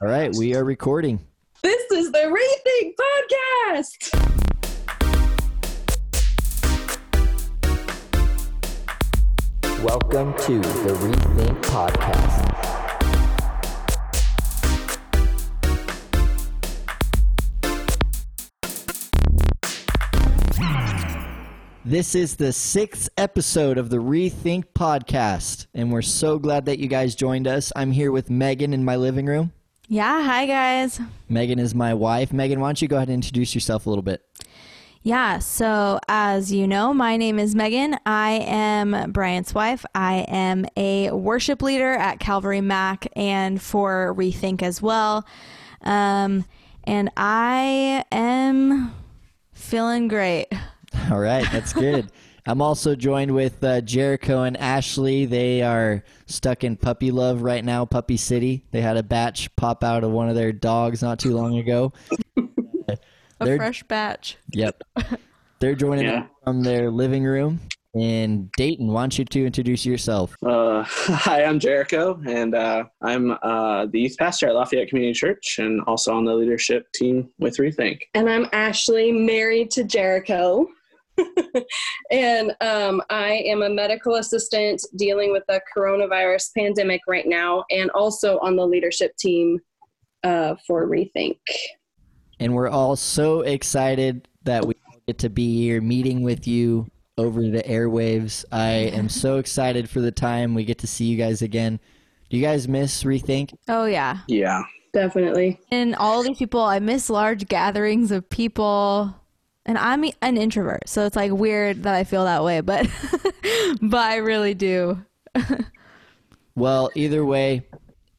All right, we are recording. This is the Rethink Podcast. Welcome to the Rethink Podcast. This is the sixth episode of the Rethink Podcast, and we're so glad that you guys joined us. I'm here with Megan in my living room. Yeah, hi guys. Megan is my wife. Megan, why don't you go ahead and introduce yourself a little bit? Yeah, so as you know, my name is Megan. I am Brian's wife. I am a worship leader at Calvary Mac and for Rethink as well. Um, and I am feeling great. All right, that's good. I'm also joined with uh, Jericho and Ashley. They are stuck in puppy love right now, Puppy City. They had a batch pop out of one of their dogs not too long ago. A They're- fresh batch. Yep. They're joining Yeah. us from their living room in Dayton. Why don't you two introduce yourself? Uh, hi, I'm Jericho, and uh, I'm uh, the youth pastor at Lafayette Community Church, and also on the leadership team with Rethink. And I'm Ashley, married to Jericho. and um, I am a medical assistant dealing with the coronavirus pandemic right now, and also on the leadership team uh, for Rethink. And we're all so excited that we get to be here meeting with you over the airwaves. I am so excited for the time we get to see you guys again. Do you guys miss Rethink? Oh, yeah. Yeah, Definitely. And all these people, I miss large gatherings of people. And I'm an introvert, so it's like weird that I feel that way, but but I really do. Well, either way,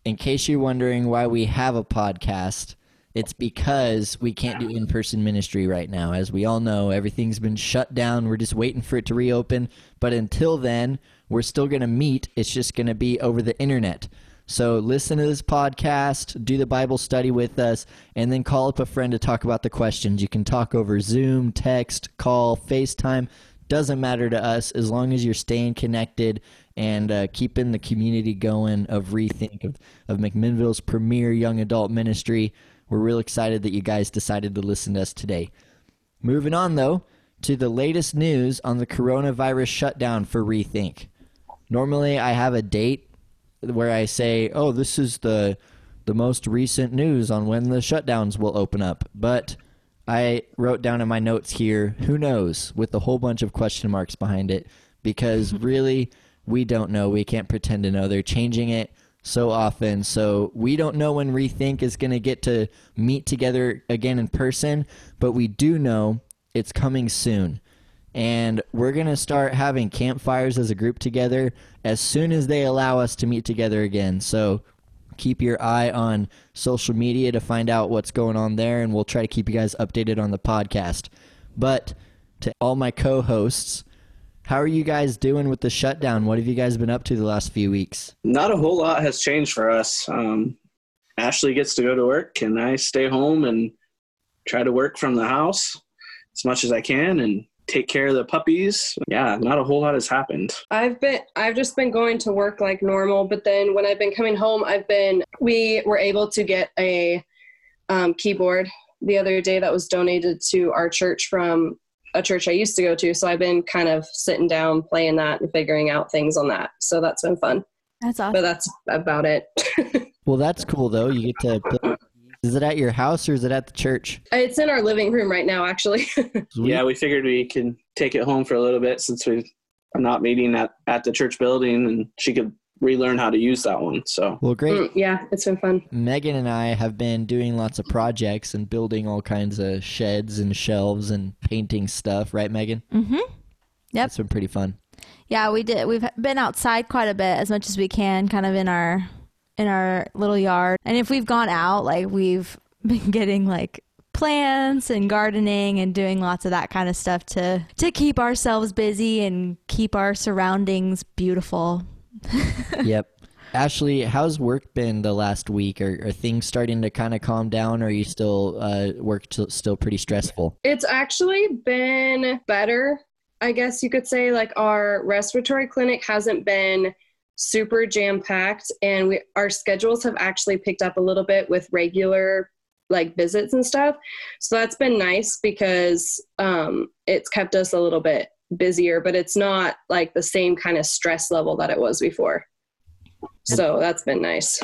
in case you're wondering why we have a podcast, it's because we can't do in person ministry right now. As we all know, everything's been shut down. We're just waiting for it to reopen. But until then, we're still going to meet. It's just going to be over the internet. So listen to this podcast, do the Bible study with us, and then call up a friend to talk about the questions. You can talk over Zoom, text, call, FaceTime. Doesn't matter to us as long as you're staying connected and uh, keeping the community going of Rethink, of, of McMinnville's premier young adult ministry. We're real excited that you guys decided to listen to us today. Moving on, though, to the latest news on the coronavirus shutdown for Rethink. Normally, I have a date where I say, "Oh, this is the the most recent news on when the shutdowns will open up." But I wrote down in my notes here, "Who knows?" with a whole bunch of question marks behind it because really we don't know. We can't pretend to know. They're changing it so often. So we don't know when Rethink is going to get to meet together again in person, but we do know it's coming soon. And we're going to start having campfires as a group together as soon as they allow us to meet together again. So keep your eye on social media to find out what's going on there, and we'll try to keep you guys updated on the podcast. But to all my co hosts, how are you guys doing with the shutdown? What have you guys been up to the last few weeks? not a whole lot has changed for us. Um, Ashley gets to go to work, and I stay home and try to work from the house as much as I can and take care of the puppies. Yeah, not a whole lot has happened. I've been I've just been going to work like normal, but then when I've been coming home, I've been we were able to get a um, keyboard the other day that was donated to our church from a church I used to go to. So I've been kind of sitting down playing that and figuring out things on that. So that's been fun. That's awesome. But that's about it. Well, that's cool though. You get to. Play. Is it at your house or is it at the church? it's in our living room right now, actually. Yeah, we figured we can take it home for a little bit since we are not meeting at, at the church building, and she could relearn how to use that one. So Well, great. Mm, yeah, it's been fun. Megan and I have been doing lots of projects and building all kinds of sheds and shelves and painting stuff, right, Megan? mm-hmm. Yep. It's been pretty fun. Yeah, we did. We've been outside quite a bit, as much as we can, kind of in our in our little yard. And if we've gone out, like we've been getting like plants and gardening and doing lots of that kind of stuff to to keep ourselves busy and keep our surroundings beautiful. yep. Ashley, how's work been the last week? Are, are things starting to kind of calm down, or are you still uh, work t- still pretty stressful? It's actually been better, I guess you could say. Like our respiratory clinic hasn't been super jam packed, and we our schedules have actually picked up a little bit with regular like visits and stuff. So that's been nice because um, it's kept us a little bit busier, but it's not like the same kind of stress level that it was before. So that's been nice.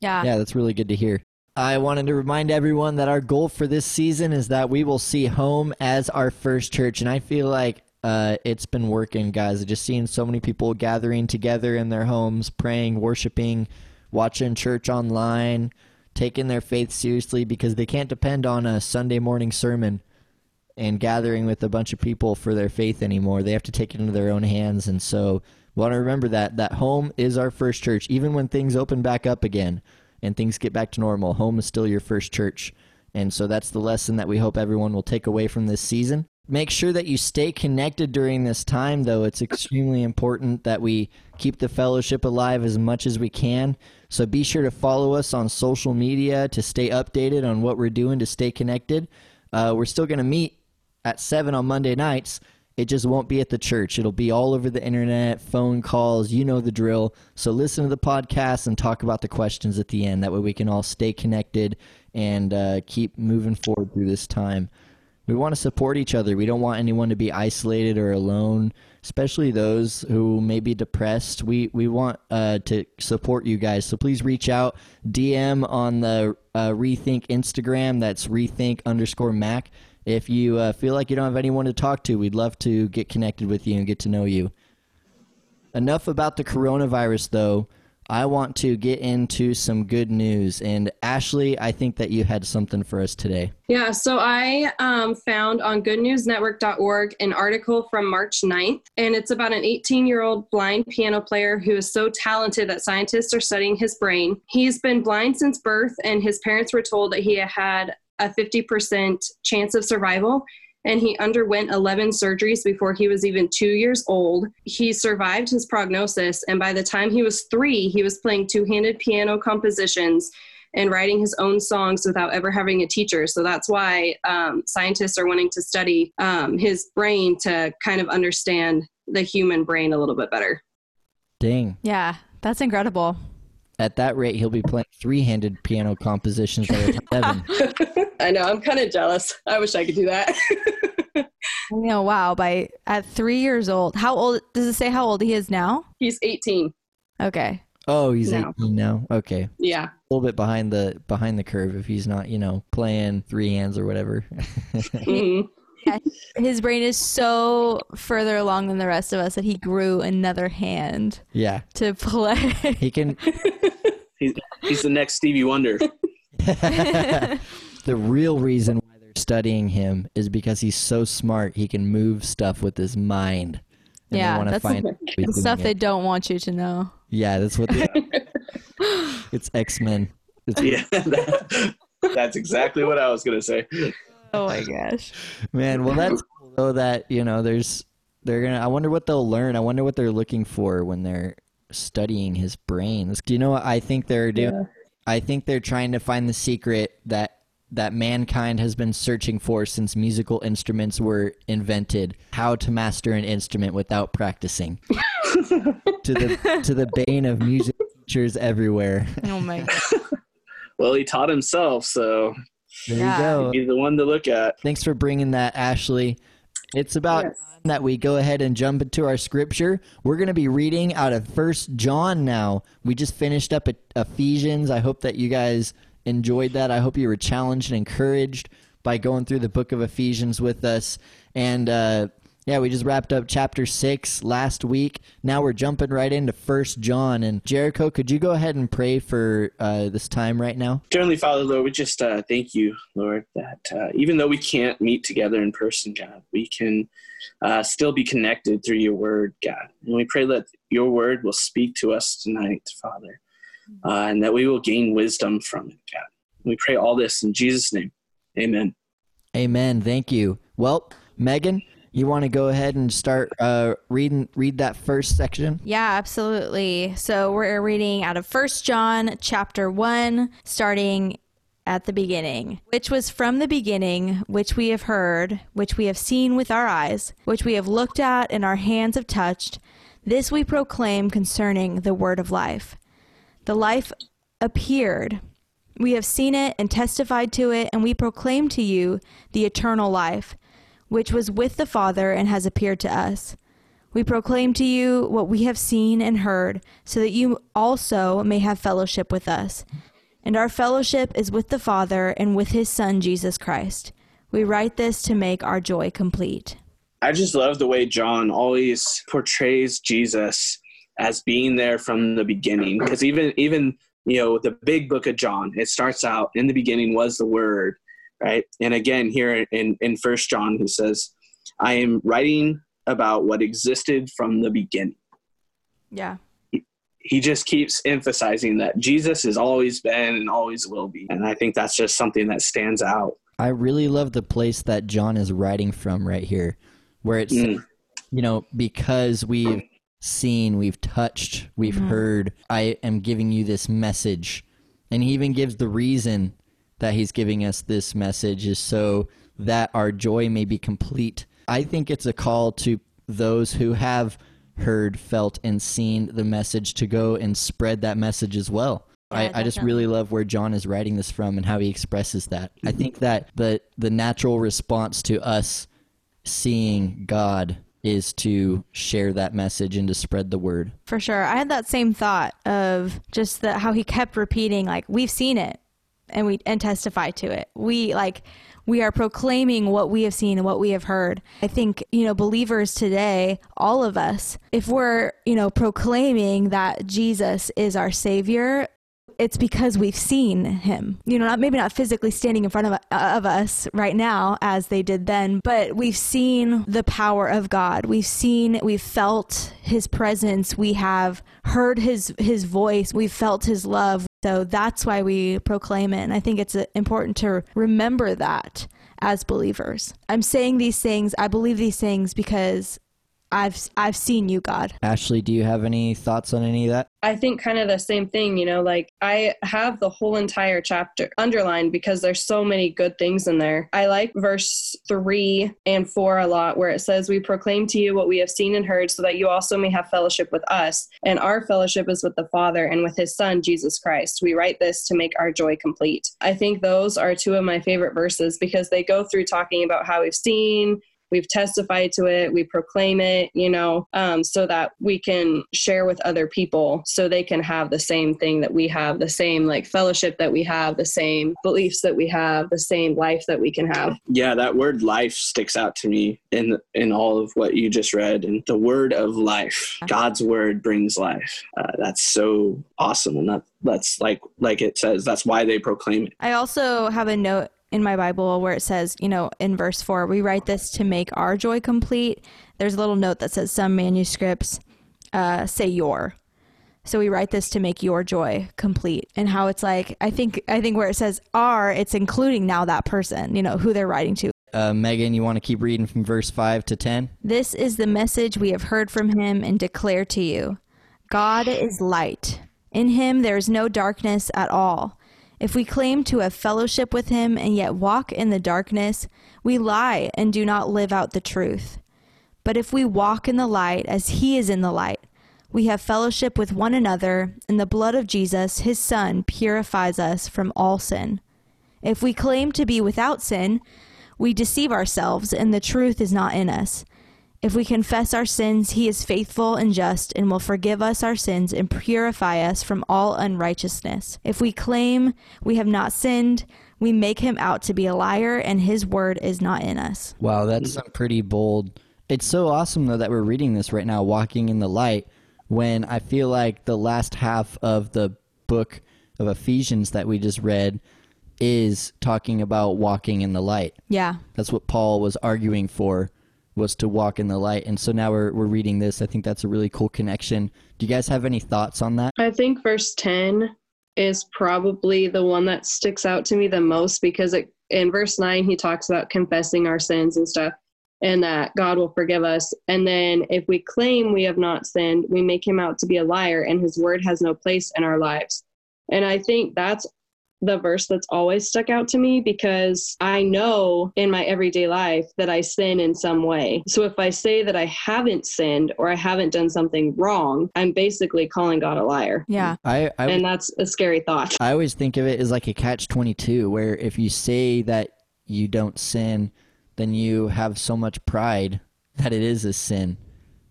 Yeah. Yeah, that's really good to hear. I wanted to remind everyone that our goal for this season is that we will see home as our first church. And I feel like uh, it's been working, guys. I Just seeing so many people gathering together in their homes, praying, worshiping, watching church online, taking their faith seriously because they can't depend on a Sunday morning sermon and gathering with a bunch of people for their faith anymore. They have to take it into their own hands. And so want to remember that that home is our first church. Even when things open back up again and things get back to normal, home is still your first church. And so that's the lesson that we hope everyone will take away from this season. Make sure that you stay connected during this time, though. It's extremely important that we keep the fellowship alive as much as we can. So be sure to follow us on social media to stay updated on what we're doing to stay connected. Uh, we're still going to meet at 7 on Monday nights. It just won't be at the church. It'll be all over the internet, phone calls, you know the drill. So listen to the podcast and talk about the questions at the end. That way we can all stay connected and uh, keep moving forward through this time. We want to support each other. We don't want anyone to be isolated or alone, especially those who may be depressed. We we want uh, to support you guys. So please reach out, DM on the uh, Rethink Instagram. That's Rethink underscore Mac. If you uh, feel like you don't have anyone to talk to, we'd love to get connected with you and get to know you. Enough about the coronavirus, though. I want to get into some good news. And Ashley, I think that you had something for us today. Yeah, so I um, found on goodnewsnetwork.org an article from March 9th, and it's about an 18 year old blind piano player who is so talented that scientists are studying his brain. He's been blind since birth, and his parents were told that he had a 50% chance of survival and he underwent 11 surgeries before he was even two years old. He survived his prognosis, and by the time he was three, he was playing two handed piano compositions and writing his own songs without ever having a teacher. So that's why um, scientists are wanting to study um, his brain to kind of understand the human brain a little bit better. Dang. Yeah. That's incredible. At that rate, he'll be playing three handed piano compositions by the time seven. I know, I'm kind of jealous. I wish I could do that. You know, wow. By at three years old, how old does it say how old he is now? He's 18. Okay. Oh, he's No. 18 now. Okay. Yeah. A little bit behind the behind the curve if he's not, you know, playing three hands or whatever. Mm-hmm. Mhm. His brain is so further along than the rest of us that he grew another hand yeah. to play. He can He's, he's the next Stevie Wonder. the real reason why they're studying him is because he's so smart he can move stuff with his mind. And Yeah, they that's find the out how Stuff they it. don't want you to know. Yeah, that's what they It's X-Men. Yeah, that- that's exactly what I was gonna say. Oh my gosh. Man, well that's cool though that, you know, there's they're gonna I wonder what they'll learn. I wonder what they're looking for when they're studying his brains. Do you know what I think they're doing? I think they're trying to find the secret that that mankind has been searching for since musical instruments were invented. How to master an instrument without practicing. to the to the bane of music teachers everywhere. Oh my god. Well, he taught himself, so There Yeah. you go. he's the one to look at. Thanks for bringing that, Ashley. It's about Yes. time that we go ahead and jump into our scripture. We're going to be reading out of First John now. We just finished up at Ephesians. I hope that you guys enjoyed that. I hope you were challenged and encouraged by going through the book of Ephesians with us. And uh, yeah, we just wrapped up chapter six last week. Now we're jumping right into First John. And Jericho, could you go ahead and pray for uh, this time right now? Heavenly Father, Lord, we just uh, thank you, Lord, that uh, even though we can't meet together in person, God, we can uh, still be connected through your word, God. And we pray that your word will speak to us tonight, Father, uh, and that we will gain wisdom from it, God. We pray all this in Jesus' name. Amen. Amen. Thank you. Well, Megan, you want to go ahead and start uh, reading read that first section? Yeah, absolutely. So we're reading out of First John chapter 1 starting at the beginning, which was from the beginning, which we have heard, which we have seen with our eyes, which we have looked at and our hands have touched This we proclaim concerning the word of life. The life appeared. We have seen it and testified to it, and we proclaim to you the eternal life, which was with the Father and has appeared to us. We proclaim to you what we have seen and heard, so that you also may have fellowship with us. And our fellowship is with the Father and with his Son, Jesus Christ. We write this to make our joy complete. I just love the way John always portrays Jesus as being there from the beginning. Because even even you know the big book of John, it starts out in the beginning was the Word, right? And again here in in First John, he says, "I am writing about what existed from the beginning." Yeah. He just keeps emphasizing that Jesus has always been and always will be, and I think that's just something that stands out. I really love the place that John is writing from right here, where it's, Mm. you know, because we've seen, we've touched, we've heard, I am giving you this message. And he even gives the reason that he's giving us this message is so that our joy may be complete. I think it's a call to those who have heard, felt, and seen the message to go and spread that message as well. Yeah, I, I just definitely. really love where John is writing this from and how he expresses that. I mm-hmm. think that the the natural response to us seeing God is to share that message and to spread the word. For sure. I had that same thought of just the, how he kept repeating, like, we've seen it and we and testify to it. We like we are proclaiming what we have seen and what we have heard. I think, you know, believers today, all of us, if we're, you know, proclaiming that Jesus is our savior, it's because we've seen him. You know, not maybe not physically standing in front of of us right now as they did then, but we've seen the power of God. We've seen, we've felt his presence. We have heard his his voice. We've felt his love. So that's why we proclaim it. And I think it's uh, important to remember that as believers. I'm saying these things, I believe these things because I've I've seen you, God. Ashley, do you have any thoughts on any of that? I think kind of the same thing, you know, like I have the whole entire chapter underlined because there's so many good things in there. I like verse 3 and 4 a lot where it says we proclaim to you what we have seen and heard so that you also may have fellowship with us and our fellowship is with the Father and with his son Jesus Christ. We write this to make our joy complete. I think those are two of my favorite verses because they go through talking about how we've seen we've testified to it we proclaim it you know um, so that we can share with other people so they can have the same thing that we have the same like fellowship that we have the same beliefs that we have the same life that we can have Yeah, that word life sticks out to me in in all of what you just read. And the word of life, God's word brings life. Uh, that's so awesome, and that that's like like it says. That's why they proclaim it. I also have a note in my Bible where it says, you know, in verse 4, we write this to make our joy complete. There's a little note that says some manuscripts uh, say your. So we write this to make your joy complete. And how it's like, I think, I think where it says are, it's including now that person, you know, who they're writing to. Uh, Megan, you want to keep reading from verse 5 to 10? This is the message we have heard from him and declare to you God is light. In him there is no darkness at all. If we claim to have fellowship with him and yet walk in the darkness, we lie and do not live out the truth. But if we walk in the light as he is in the light, we have fellowship with one another, and the blood of Jesus, his Son, purifies us from all sin. If we claim to be without sin, we deceive ourselves, and the truth is not in us. If we confess our sins, he is faithful and just and will forgive us our sins and purify us from all unrighteousness. If we claim we have not sinned, we make him out to be a liar, and his word is not in us. Wow, that's some pretty bold. It's so awesome though that we're reading this right now, walking in the light, when I feel like the last half of the book of Ephesians that we just read is talking about walking in the light. Yeah. That's what Paul was arguing for was to walk in the light. And so now we're we're reading this. I think that's a really cool connection. Do you guys have any thoughts on that? i think verse 10 is probably the one that sticks out to me the most because it, in verse 9 he talks about confessing our sins and stuff and that god will forgive us and then if we claim we have not sinned we make him out to be a liar and his word has no place in our lives and i think that's the verse that's always stuck out to me because I know in my everyday life that I sin in some way. So if I say that I haven't sinned or I haven't done something wrong, I'm basically calling God a liar. Yeah. I I, And that's a scary thought. I always think of it as like a catch twenty two, where if you say that you don't sin, then you have so much pride that it is a sin.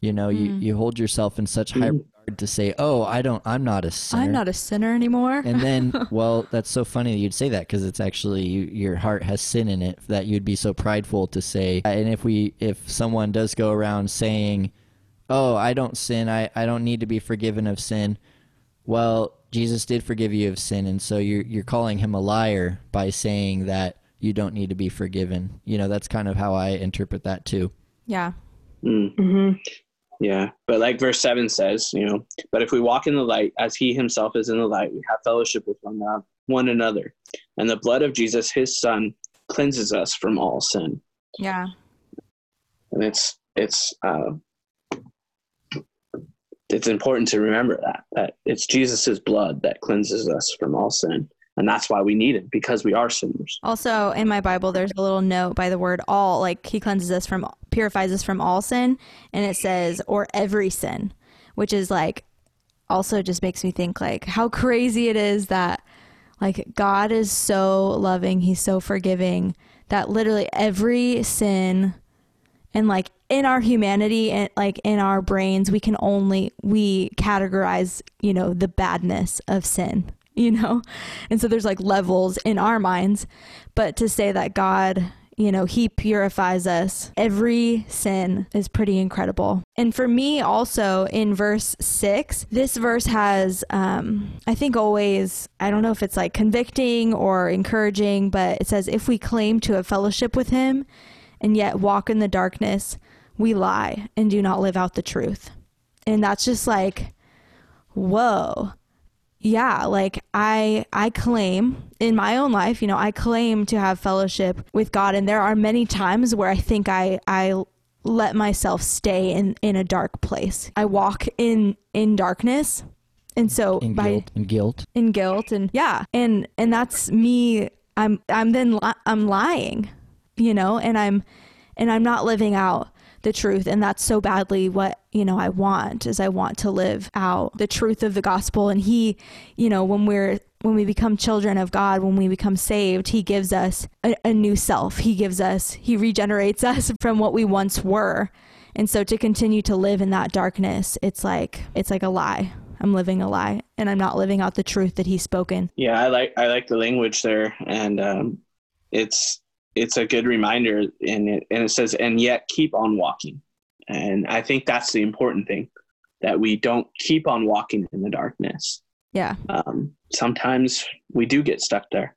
You know, you, Mm. you hold yourself in such high Mhm. Regard to say, "Oh, I don't, I'm not a sinner." I'm not a sinner anymore. and then, well, that's so funny that you'd say that because it's actually you, your heart has sin in it that you'd be so prideful to say. And if we, if someone does go around saying, "Oh, I don't sin. I, I don't need to be forgiven of sin," well, Jesus did forgive you of sin, and so you're you're calling him a liar by saying that you don't need to be forgiven. You know, that's kind of how I interpret that too. yeah. Mm. Yeah, but like verse seven says, you know, but if we walk in the light as he himself is in the light, we have fellowship with one, another- one another. And the blood of Jesus, his son, cleanses us from all sin. Yeah. And it's, it's, uh, it's important to remember that, that it's Jesus's blood that cleanses us from all sin. And that's why we need it because we are sinners. Also, in my Bible, there's a little note by the word all, like he cleanses us from, purifies us from all sin. And it says, or every sin, which is like, also just makes me think like how crazy it is that like God is so loving, he's so forgiving that literally every sin and like in our humanity and like in our brains we can only we categorize you know the badness of sin you know and so there's like levels in our minds but to say that god you know he purifies us every sin is pretty incredible and for me also in verse 6 this verse has um i think always i don't know if it's like convicting or encouraging but it says if we claim to have fellowship with him and yet walk in the darkness, we lie and do not live out the truth. And that's just like, whoa. Yeah, like I I claim in my own life, you know, I claim to have fellowship with God and there are many times where I think I I let myself stay in in a dark place. I walk in in darkness. And so In by guilt and guilt. in guilt and yeah and and that's me i'm i'm then li- i'm lying you know and i'm and i'm not living out the truth and that's so badly what you know i want is i want to live out the truth of the gospel. And he you know when we're when we become children of god when we become saved he gives us a, a new self. He gives us he regenerates us from what we once were. And so to continue to live in that darkness it's like it's like a lie. I'm living a lie and i'm not living out the truth that he's spoken. Yeah, I like I like the language there, and um, it's it's a good reminder. And it and it says, and yet keep on walking. And I think that's the important thing that we don't keep on walking in the darkness. yeah Um, sometimes we do get stuck there,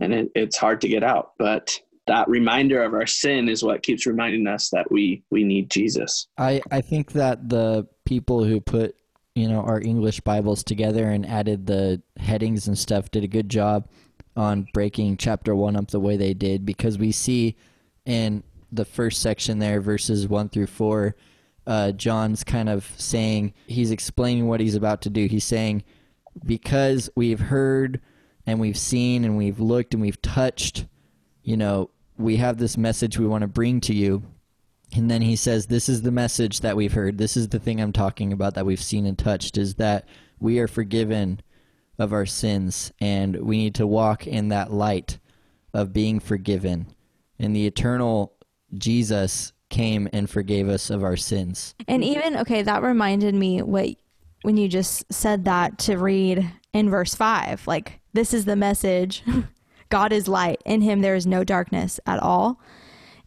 and it, it's hard to get out. But that reminder of our sin is what keeps reminding us that we we need Jesus. I, I think that the people who put you know our English Bibles together and added the headings and stuff did a good job on breaking chapter one up the way they did because we see in the first section there verses one through four uh, John's kind of saying he's explaining what he's about to do he's saying because we've heard and we've seen and we've looked and we've touched you know we have this message we want to bring to you and then he says, This is the message that we've heard. This is the thing I'm talking about that we've seen and touched is that we are forgiven of our sins and we need to walk in that light of being forgiven. And the eternal Jesus came and forgave us of our sins. and even okay that reminded me what when you just said that to read in verse 5 like this is the message god is light in him there is no darkness at all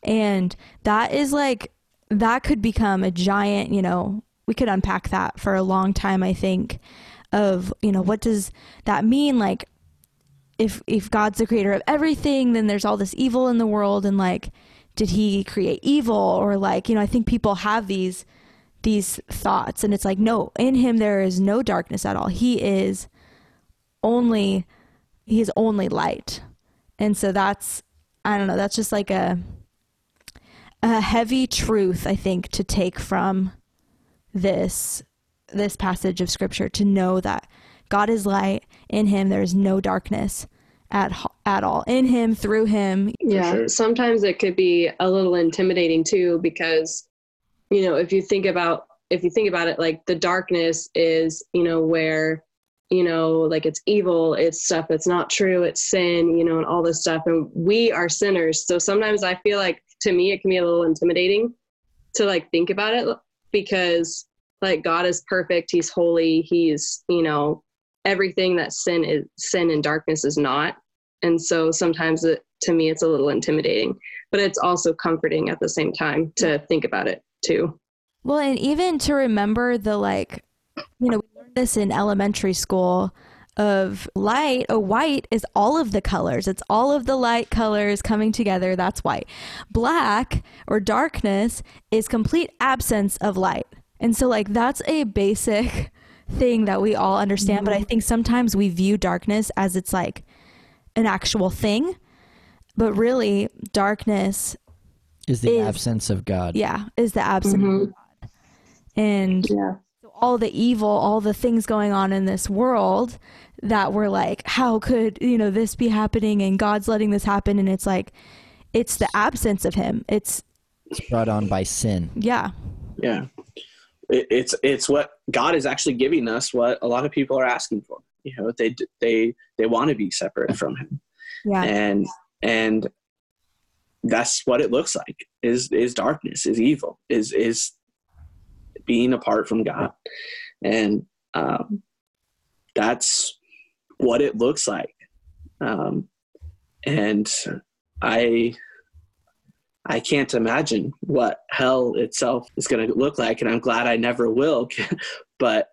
and that is like that could become a giant you know we could unpack that for a long time i think of you know what does that mean? Like if if god's the creator of everything then there's all this evil in the world. And like did he create evil? Or like you know i think people have these these thoughts. And it's like no in him there is no darkness at all. He is only he is only light. And so that's i don't know that's just like a a heavy truth i think to take from this this passage of scripture to know that god is light in him there is no darkness at at all in him through him. Yeah. sure. Sometimes it could be a little intimidating too because you know, if you think about if you think about it like the darkness is, you know, where you know, like it's evil, it's stuff that's not true, it's sin, you know, and all this stuff and we are sinners. So sometimes I feel like to me it can be a little intimidating to like think about it because like God is perfect, he's holy, he's, you know, everything that sin is sin and darkness is not and so sometimes it, to me it's a little intimidating but it's also comforting at the same time to think about it too Well, and even to remember the like, you know, we learned this in elementary school of light. A white is all of the colors. It's all of the light colors coming together. That's white. Black or darkness is complete absence of light. And so, like, that's a basic thing that we all understand. But I think sometimes we view darkness as it's like an actual thing. But really, darkness, Is the Is- absence of God. yeah, is the absence Mhm. of God. And yeah all the evil, all the things going on in this world that we're like, how could, you know, this be happening and God's letting this happen? And it's like, it's the absence of Him. It's, It's brought on by sin. yeah. Yeah. It, it's it's what God is actually giving us what a lot of people are asking for. You know, they they they want to be separate from him. Yeah. And and that's what it looks like. Is is darkness, is evil, is is being apart from God. And um that's what it looks like. Um and I I can't imagine what hell itself is going to look like, and I'm glad I never will. but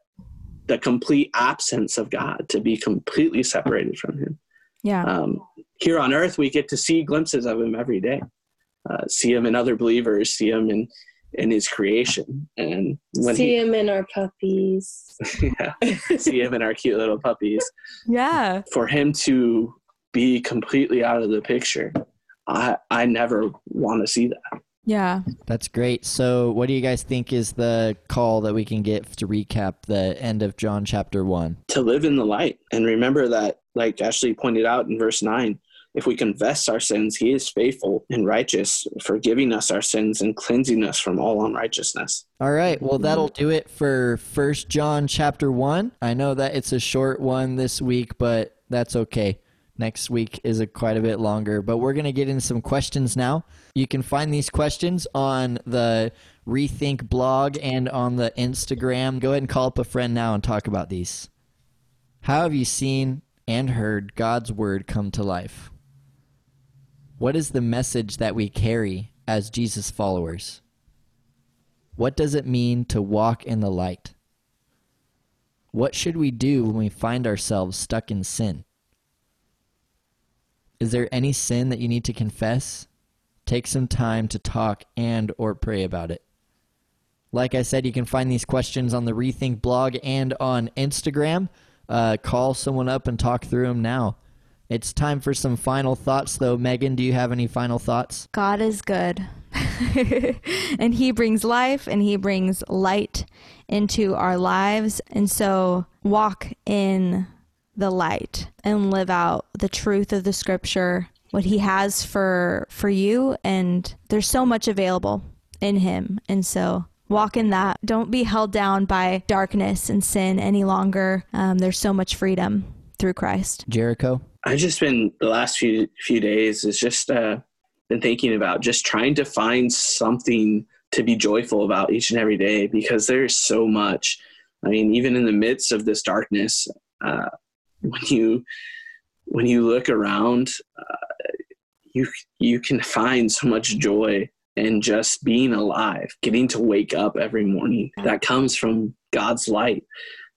the complete absence of God, to be completely separated from Him. Yeah. Um, here on earth, we get to see glimpses of Him every day, uh, see Him in other believers, see Him in in His creation, and when see He him in our puppies yeah, see Him in our cute little puppies. Yeah. For Him to be completely out of the picture, I I never want to see that. Yeah. That's great. So, what do you guys think is the call that we can get to recap the end of John chapter 1? to live in the light and remember that like ashley pointed out in verse 9 if we confess our sins he is faithful and righteous forgiving us our sins and cleansing us from all unrighteousness All right. Well, that'll do it for First John chapter 1. I know that it's a short one this week, but that's okay. Next week is a quite a bit longer, but we're going to get into some questions now. You can find these questions on the Rethink blog and on the Instagram. Go ahead and call up a friend now and talk about these. How have you seen and heard God's word come to life? What is the message that we carry as Jesus followers? What does it mean to walk in the light? What should we do when we find ourselves stuck in sin? Is there any sin that you need to confess? Take some time to talk and or pray about it. Like I said, you can find these questions on the Rethink blog and on Instagram. Uh, call someone up and talk through them now. It's time for some final thoughts, though. Megan, do you have any final thoughts? God is good. and he brings life and he brings light into our lives. And so walk in the light and live out the truth of the scripture, what he has for for you and there's so much available in him. And so walk in that. Don't be held down by darkness and sin any longer. Um, there's so much freedom through Christ. Jericho? I've just been the last few few days is just uh been thinking about just trying to find something to be joyful about each and every day because there's so much i mean even in the midst of this darkness uh when you when you look around uh, you you can find so much joy in just being alive getting to wake up every morning. That comes from god's light.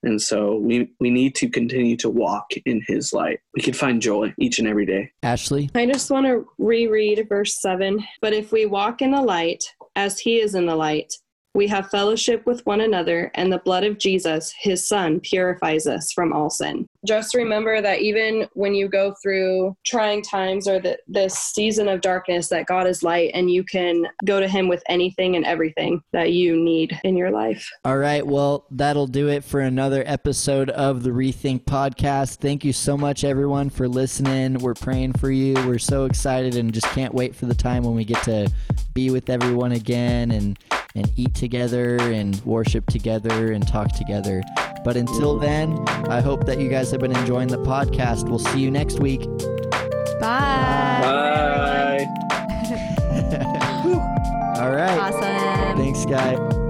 And so we we need to continue to walk in his light. We can find joy each and every day. Ashley? i just want to reread verse 7 but if we walk in the light as he is in the light we have fellowship with one another, and the blood of Jesus, his son, purifies us from all sin. Just remember that even when you go through trying times or the, this season of darkness, that God is light and you can go to him with anything and everything that you need in your life. All right. Well, that'll do it for another episode of the Rethink Podcast. Thank you so much, everyone, for listening. We're praying for you. We're so excited and just can't wait for the time when we get to be with everyone again and and eat together and worship together and talk together. But until then, I hope that you guys have been enjoying the podcast. We'll see you next week. Bye. Bye. All right. Awesome. Thanks, guy.